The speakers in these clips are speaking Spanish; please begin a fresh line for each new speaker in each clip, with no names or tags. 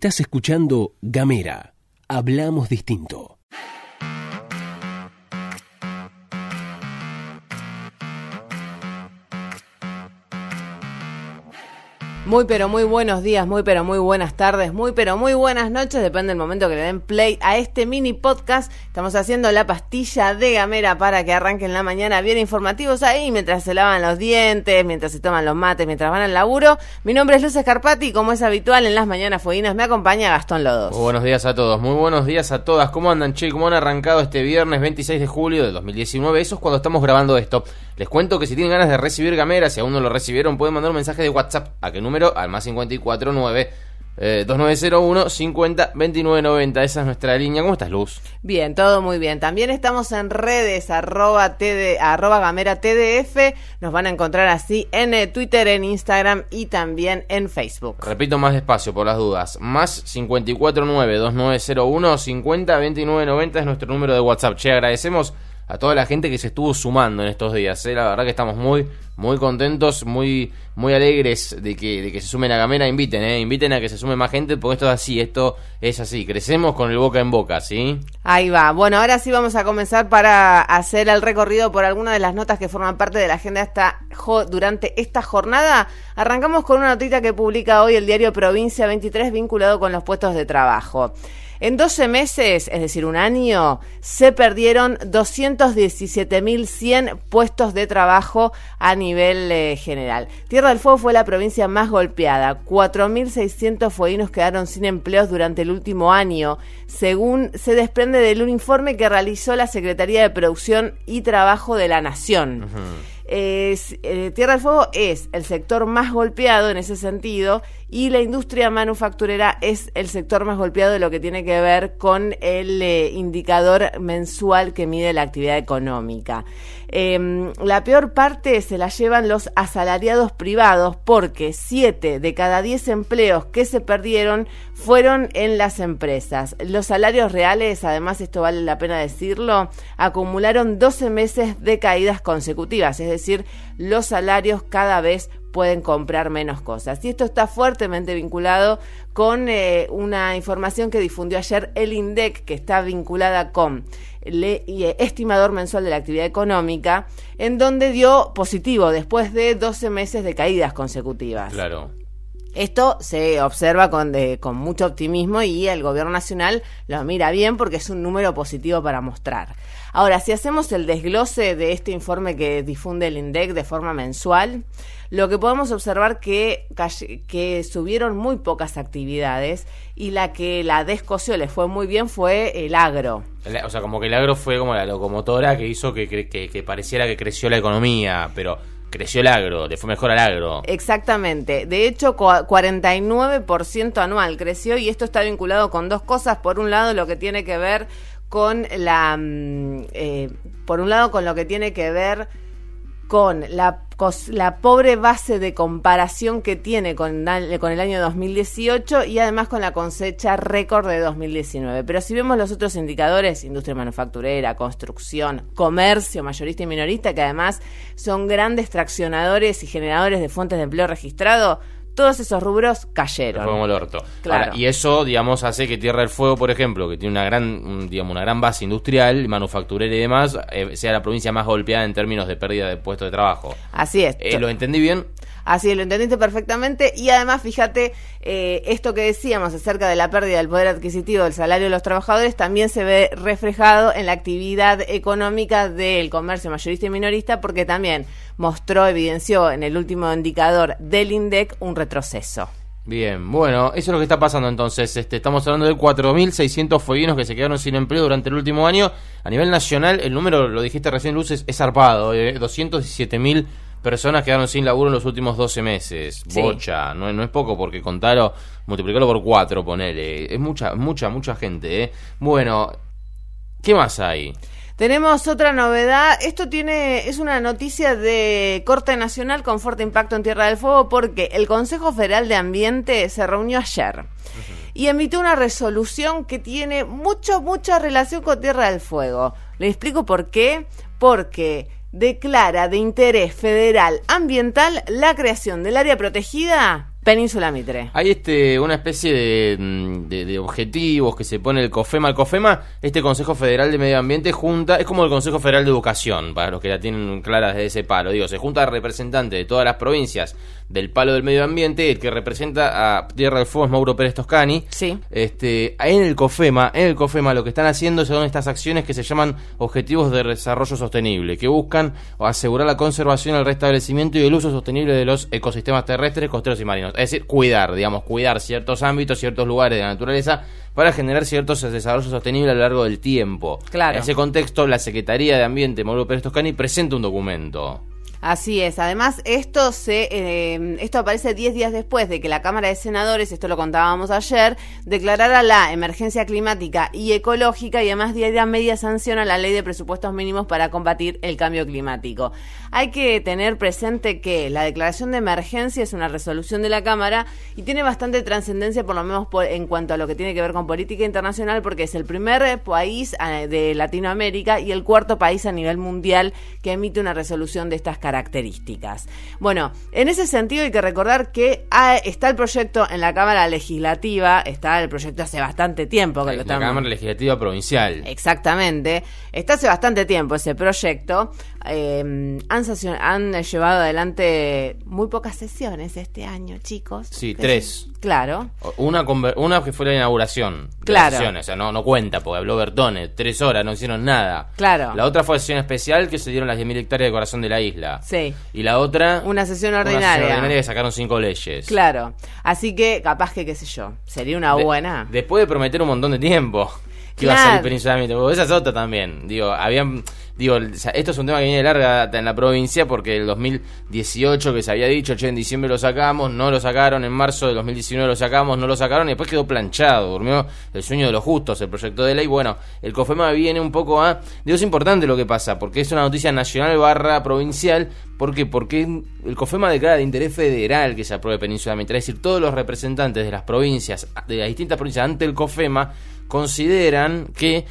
Estás escuchando Gamera. Hablamos distinto.
Muy pero muy buenos días, muy pero muy buenas tardes, muy pero muy buenas noches, depende del momento que le den play a este mini podcast. Estamos haciendo la pastilla de gamera para que arranquen la mañana bien informativos ahí mientras se lavan los dientes, mientras se toman los mates, mientras van al laburo. Mi nombre es Luz Escarpati y como es habitual en las mañanas fueguinas me acompaña Gastón Lodos.
Muy buenos días a todos, muy buenos días a todas. ¿Cómo andan, che? ¿Cómo han arrancado este viernes 26 de julio de 2019? Eso es cuando estamos grabando esto. Les cuento que si tienen ganas de recibir Gamera, si aún no lo recibieron, pueden mandar un mensaje de WhatsApp. ¿A qué número? Al más 549 eh, 2901 50 29 90. Esa es nuestra línea. ¿Cómo estás, Luz?
Bien, todo muy bien. También estamos en redes, arroba, TD, arroba gamera TDF. Nos van a encontrar así en eh, Twitter, en Instagram y también en Facebook.
Repito más despacio por las dudas. Más 549 2901 50 29 90 es nuestro número de WhatsApp. Che, agradecemos a toda la gente que se estuvo sumando en estos días. ¿eh? La verdad que estamos muy, muy contentos, muy, muy alegres de que, de que se sumen a Gamera. Inviten, ¿eh? inviten a que se sume más gente, porque esto es así, esto es así. Crecemos con el boca en boca, ¿sí?
Ahí va. Bueno, ahora sí vamos a comenzar para hacer el recorrido por algunas de las notas que forman parte de la agenda esta, durante esta jornada. Arrancamos con una notita que publica hoy el diario Provincia 23 vinculado con los puestos de trabajo. En 12 meses, es decir, un año, se perdieron 217.100 puestos de trabajo a nivel eh, general. Tierra del Fuego fue la provincia más golpeada. 4.600 fueguinos quedaron sin empleos durante el último año, según se desprende del un informe que realizó la Secretaría de Producción y Trabajo de la Nación. Eh, Tierra del Fuego es el sector más golpeado en ese sentido y la industria manufacturera es el sector más golpeado de lo que tiene que ver con el eh, indicador mensual que mide la actividad económica. Eh, la peor parte se la llevan los asalariados privados porque 7 de cada 10 empleos que se perdieron fueron en las empresas. Los salarios reales, además esto vale la pena decirlo, acumularon 12 meses de caídas consecutivas, es decir, los salarios cada vez pueden comprar menos cosas. Y esto está fuertemente vinculado con eh, una información que difundió ayer el INDEC, que está vinculada con el eh, estimador mensual de la actividad económica, en donde dio positivo después de 12 meses de caídas consecutivas.
Claro.
Esto se observa con, con mucho optimismo y el gobierno nacional lo mira bien porque es un número positivo para mostrar. Ahora, si hacemos el desglose de este informe que difunde el INDEC de forma mensual, lo que podemos observar que, que subieron muy pocas actividades y la que la descoció le fue muy bien fue el agro.
O sea, como que el agro fue como la locomotora que hizo que, que, que pareciera que creció la economía, pero creció el agro, le fue mejor al agro.
Exactamente. De hecho, 49% anual creció y esto está vinculado con dos cosas. Por un lado, lo que tiene que ver con la... Mm, eh, por un lado, con lo que tiene que ver con la, la pobre base de comparación que tiene con, con el año 2018 y además con la cosecha récord de 2019. Pero si vemos los otros indicadores, industria manufacturera, construcción, comercio mayorista y minorista, que además son grandes traccionadores y generadores de fuentes de empleo registrado, todos esos rubros cayeron.
Fue como el orto. y eso, digamos, hace que Tierra del Fuego, por ejemplo, que tiene una gran, digamos, una gran base industrial, manufacturera y demás, eh, sea la provincia más golpeada en términos de pérdida de puestos de trabajo.
Así es.
Eh, ¿Lo entendí bien?
Así, lo entendiste perfectamente. Y además, fíjate, eh, esto que decíamos acerca de la pérdida del poder adquisitivo del salario de los trabajadores también se ve reflejado en la actividad económica del comercio mayorista y minorista, porque también mostró, evidenció en el último indicador del INDEC un retroceso.
Bien, bueno, eso es lo que está pasando entonces. Este, estamos hablando de 4.600 fueguinos que se quedaron sin empleo durante el último año. A nivel nacional, el número, lo dijiste recién, Luces, es zarpado. Eh, 217.000 personas quedaron sin laburo en los últimos 12 meses. Bocha, no, no, es poco porque contarlo, multiplicarlo por 4, ponele. Es mucha, mucha, mucha gente, ¿eh? Bueno, ¿qué más hay?
Tenemos otra novedad. Esto tiene es una noticia de corte nacional con fuerte impacto en Tierra del Fuego porque el Consejo Federal de Ambiente se reunió ayer y emitió una resolución que tiene mucho mucha relación con Tierra del Fuego. Le explico por qué. Porque declara de interés federal ambiental la creación del área protegida Península Mitre.
Hay este una especie de, mm, de- de objetivos que se pone el COFEMA. El COFEMA, este Consejo Federal de Medio Ambiente, junta, es como el Consejo Federal de Educación, para los que la tienen clara desde ese palo. Digo, se junta representantes de todas las provincias del palo del medio ambiente. El que representa a Tierra del Fuego es Mauro Pérez Toscani.
Sí.
Este, en el COFEMA, en el COFEMA lo que están haciendo son estas acciones que se llaman Objetivos de Desarrollo Sostenible, que buscan asegurar la conservación, el restablecimiento y el uso sostenible de los ecosistemas terrestres, costeros y marinos. Es decir, cuidar, digamos, cuidar ciertos ámbitos, ciertos lugares de la naturaleza para generar ciertos desarrollos sostenibles a lo largo del tiempo.
Claro.
En ese contexto, la Secretaría de Ambiente, Mauro Pérez Toscani, presenta un documento.
Así es. Además, esto se eh, esto aparece 10 días después de que la Cámara de Senadores, esto lo contábamos ayer, declarara la emergencia climática y ecológica y además diera media sanción a la ley de presupuestos mínimos para combatir el cambio climático. Hay que tener presente que la declaración de emergencia es una resolución de la Cámara y tiene bastante trascendencia, por lo menos por- en cuanto a lo que tiene que ver con política internacional, porque es el primer eh, país eh, de Latinoamérica y el cuarto país a nivel mundial que emite una resolución de estas características. Bueno, en ese sentido hay que recordar que ah, está el proyecto en la Cámara Legislativa, está el proyecto hace bastante tiempo que lo
La
estamos...
Cámara Legislativa Provincial.
Exactamente. Está hace bastante tiempo ese proyecto. Eh, han, llevado adelante muy pocas sesiones este año, chicos.
Sí, tres.
Claro.
Una, una que fue la inauguración de
Claro.
las sesiones, o sea, no, no cuenta, porque habló Bertone, tres horas, no hicieron nada.
Claro.
La otra fue la sesión especial que se dieron las 10.000 hectáreas de corazón de la isla.
Sí.
Y la otra...
Una sesión
una
ordinaria.
sesión ordinaria que sacaron cinco leyes.
Claro. Así que capaz que, qué sé yo, sería una
De-
buena.
después de prometer un montón de tiempo que iba a
Claro.
salir Península Mitre, porque esa es otra también. Digo, habían... Digo, esto es un tema que viene de larga data en la provincia porque el 2018 que se había dicho, che, en diciembre lo sacamos, no lo sacaron, en marzo del 2019 lo sacamos, no lo sacaron y después quedó planchado, durmió el sueño de los justos el proyecto de ley. Bueno, el COFEMA viene un poco a... Digo, es importante lo que pasa porque es una noticia nacional barra provincial. ¿Por qué? Porque el COFEMA declara de interés federal que se apruebe Península Mitre. Es decir, todos los representantes de las provincias, de las distintas provincias ante el COFEMA, consideran que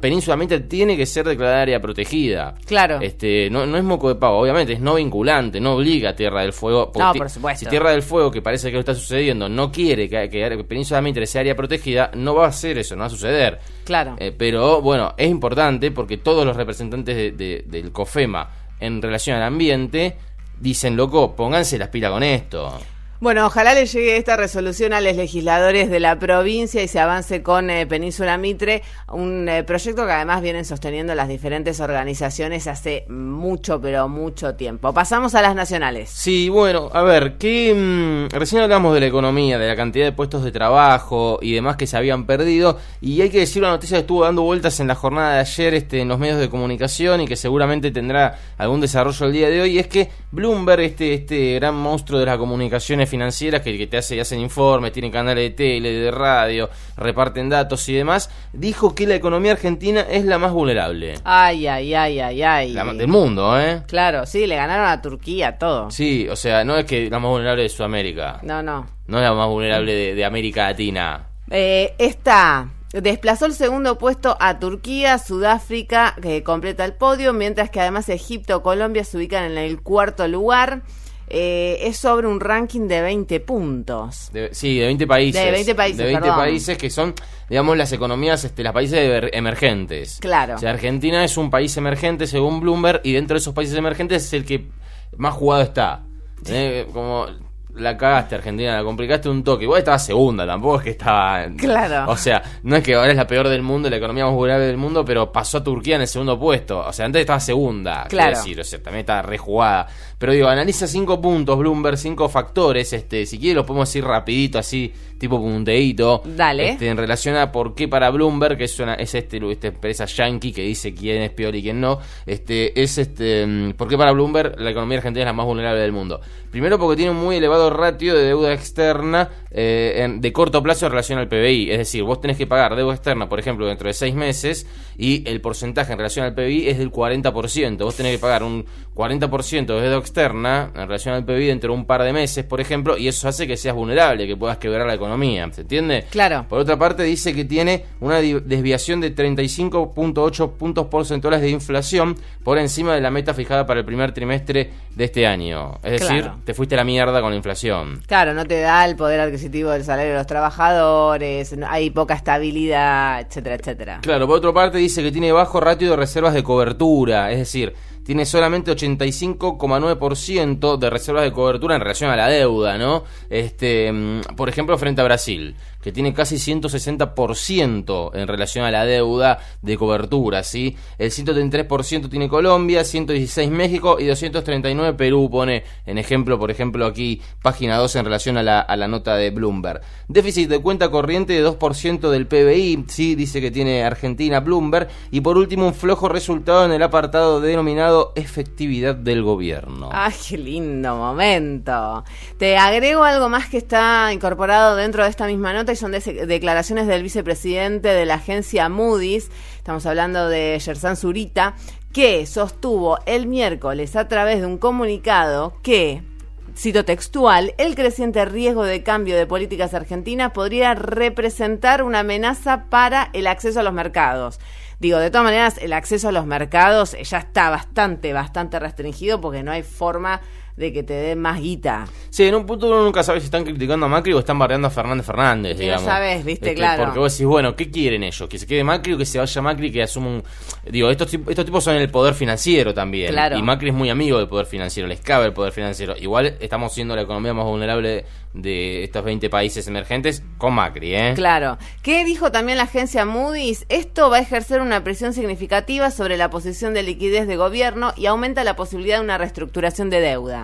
Península Mitre tiene que ser declarada área protegida.
Claro.
Este, no, no es moco de pavo, obviamente, es no vinculante, no obliga a Tierra del Fuego.
No, por supuesto.
Si Tierra del Fuego, que parece que lo está sucediendo, no quiere que, que Península Mitre sea área protegida, no va a hacer eso, no va a suceder.
Claro.
Eh, pero bueno, es importante porque todos los representantes de- de- del COFEMA en relación al ambiente dicen, loco, pónganse las pilas con esto.
Bueno, ojalá le llegue esta resolución a los legisladores de la provincia y se avance con eh, Península Mitre, un eh, proyecto que además vienen sosteniendo las diferentes organizaciones hace mucho, pero mucho tiempo. Pasamos a las nacionales.
Sí, bueno, a ver, que mm, recién hablamos de la economía, de la cantidad de puestos de trabajo y demás que se habían perdido, y hay que decir una noticia que estuvo dando vueltas en la jornada de ayer este, en los medios de comunicación y que seguramente tendrá algún desarrollo el día de hoy, es que Bloomberg, este, este gran monstruo de las comunicaciones financieras que, que te hace, hacen informes, tienen canales de tele, de radio, reparten datos y demás, dijo que la economía argentina es la más vulnerable.
Ay, ay, ay, ay, ay.
La del mundo, ¿eh?
Claro, sí, le ganaron a Turquía todo.
Sí, o sea, no es que la más vulnerable de Sudamérica.
No, no.
No es la más vulnerable de, de América Latina.
Eh, esta desplazó el segundo puesto a Turquía, Sudáfrica, que completa el podio, mientras que además Egipto o Colombia se ubican en el cuarto lugar. Eh, es sobre un ranking de 20 puntos.
De- sí, de 20 países.
De 20 países,
De 20
perdón.
países que son, digamos, las economías, este, las países emer- emergentes.
Claro.
O sea, Argentina es un país emergente según Bloomberg y dentro de esos países emergentes es el que más jugado está. Eh, Como la cagaste Argentina, la complicaste un toque. Igual estaba segunda, tampoco es que estaba...
Claro.
O sea, no es que ahora es la peor del mundo, la economía más vulnerable del mundo, pero pasó a Turquía en el segundo puesto. O sea, antes estaba segunda,
Claro.
decir, o sea, también estaba rejugada. Pero digo, analiza cinco puntos, Bloomberg, cinco factores, este, si quieres los podemos decir rapidito, así, tipo punteíto.
Dale.
Este, en relación a por qué para Bloomberg, que es una, es este, esta empresa yankee que dice quién es peor y quién no, este, es este, mm, por qué para Bloomberg la economía argentina es la más vulnerable del mundo. Primero porque tiene un muy elevado ratio de deuda externa eh, de corto plazo en relación al PBI. Es decir, vos tenés que pagar deuda externa, por ejemplo, dentro de seis meses y el porcentaje en relación al PBI es del 40%. Vos tenés que pagar un 40% de deuda externa en relación al PBI dentro de un par de meses, por ejemplo, y eso hace que seas vulnerable, que puedas quebrar la economía. ¿Se entiende?
Claro.
Por otra parte, dice que tiene una desviación de 35.8 puntos porcentuales de inflación por encima de la meta fijada para el primer trimestre de este año. Es decir, te fuiste a la mierda con la inflación.
Claro, no te da el poder adquisitivo del salario de los trabajadores, hay poca estabilidad, etcétera, etcétera.
Claro, por otra parte dice que tiene bajo ratio de reservas de cobertura, es decir, tiene solamente 85,9% de reservas de cobertura en relación a la deuda, ¿no? Este, mm, por ejemplo, frente a Brasil que tiene casi 160% en relación a la deuda de cobertura, ¿sí? El 133% tiene Colombia, 116 México y 239 Perú, pone en ejemplo, por ejemplo, aquí página 2 en relación a la, a la nota de Bloomberg. Déficit de cuenta corriente de 2% del PBI, sí, dice que tiene Argentina Bloomberg, y por último un flojo resultado en el apartado denominado efectividad del gobierno.
¡Ay, qué lindo momento! Te agrego algo más que está incorporado dentro de esta misma nota son declaraciones del vicepresidente de la agencia Moody's, estamos hablando de Yersan Zurita, que sostuvo el miércoles a través de un comunicado que cito textual, el creciente riesgo de cambio de políticas argentinas podría representar una amenaza para el acceso a los mercados. Digo, de todas maneras, el acceso a los mercados ya está bastante, bastante restringido porque no hay forma de que te den más guita.
Sí, en un punto uno nunca sabe si están criticando a Macri o están barreando a Fernández Fernández, digamos.
No sabes, viste, este, claro.
Porque vos decís, bueno, ¿qué quieren ellos? ¿Que se quede Macri o que se vaya Macri que asuma un... Digo, estos, estos tipos son el poder financiero también.
Claro.
Y Macri es muy amigo del poder financiero, les cabe el poder financiero. Igual estamos siendo la economía más vulnerable de estos 20 países emergentes con Macri, ¿eh?
Claro. ¿Qué dijo también la agencia Moody's? Esto va a ejercer una presión significativa sobre la posición de liquidez de gobierno y aumenta la posibilidad de una reestructuración de deuda.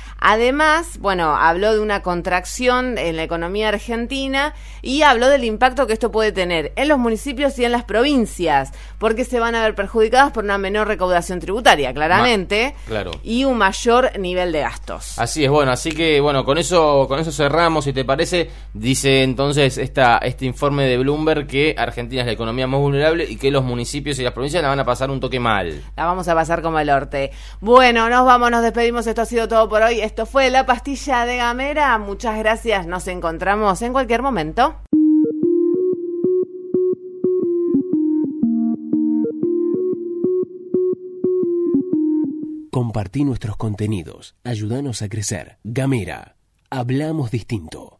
Además, bueno, habló de una contracción en la economía argentina y habló del impacto que esto puede tener en los municipios y en las provincias, porque se van a ver perjudicadas por una menor recaudación tributaria, claramente,
claro.
y un mayor nivel de gastos.
Así es, bueno, así que bueno, con eso con eso cerramos, si te parece, dice entonces esta este informe de Bloomberg que Argentina es la economía más vulnerable y que los municipios y las provincias la van a pasar un toque mal.
La vamos a pasar como el orte. Bueno, nos vamos, nos despedimos, esto ha sido todo por hoy. Esto fue La Pastilla de Gamera. Muchas gracias. Nos encontramos en cualquier momento.
Compartí nuestros contenidos. Ayúdanos a crecer. Gamera. Hablamos distinto.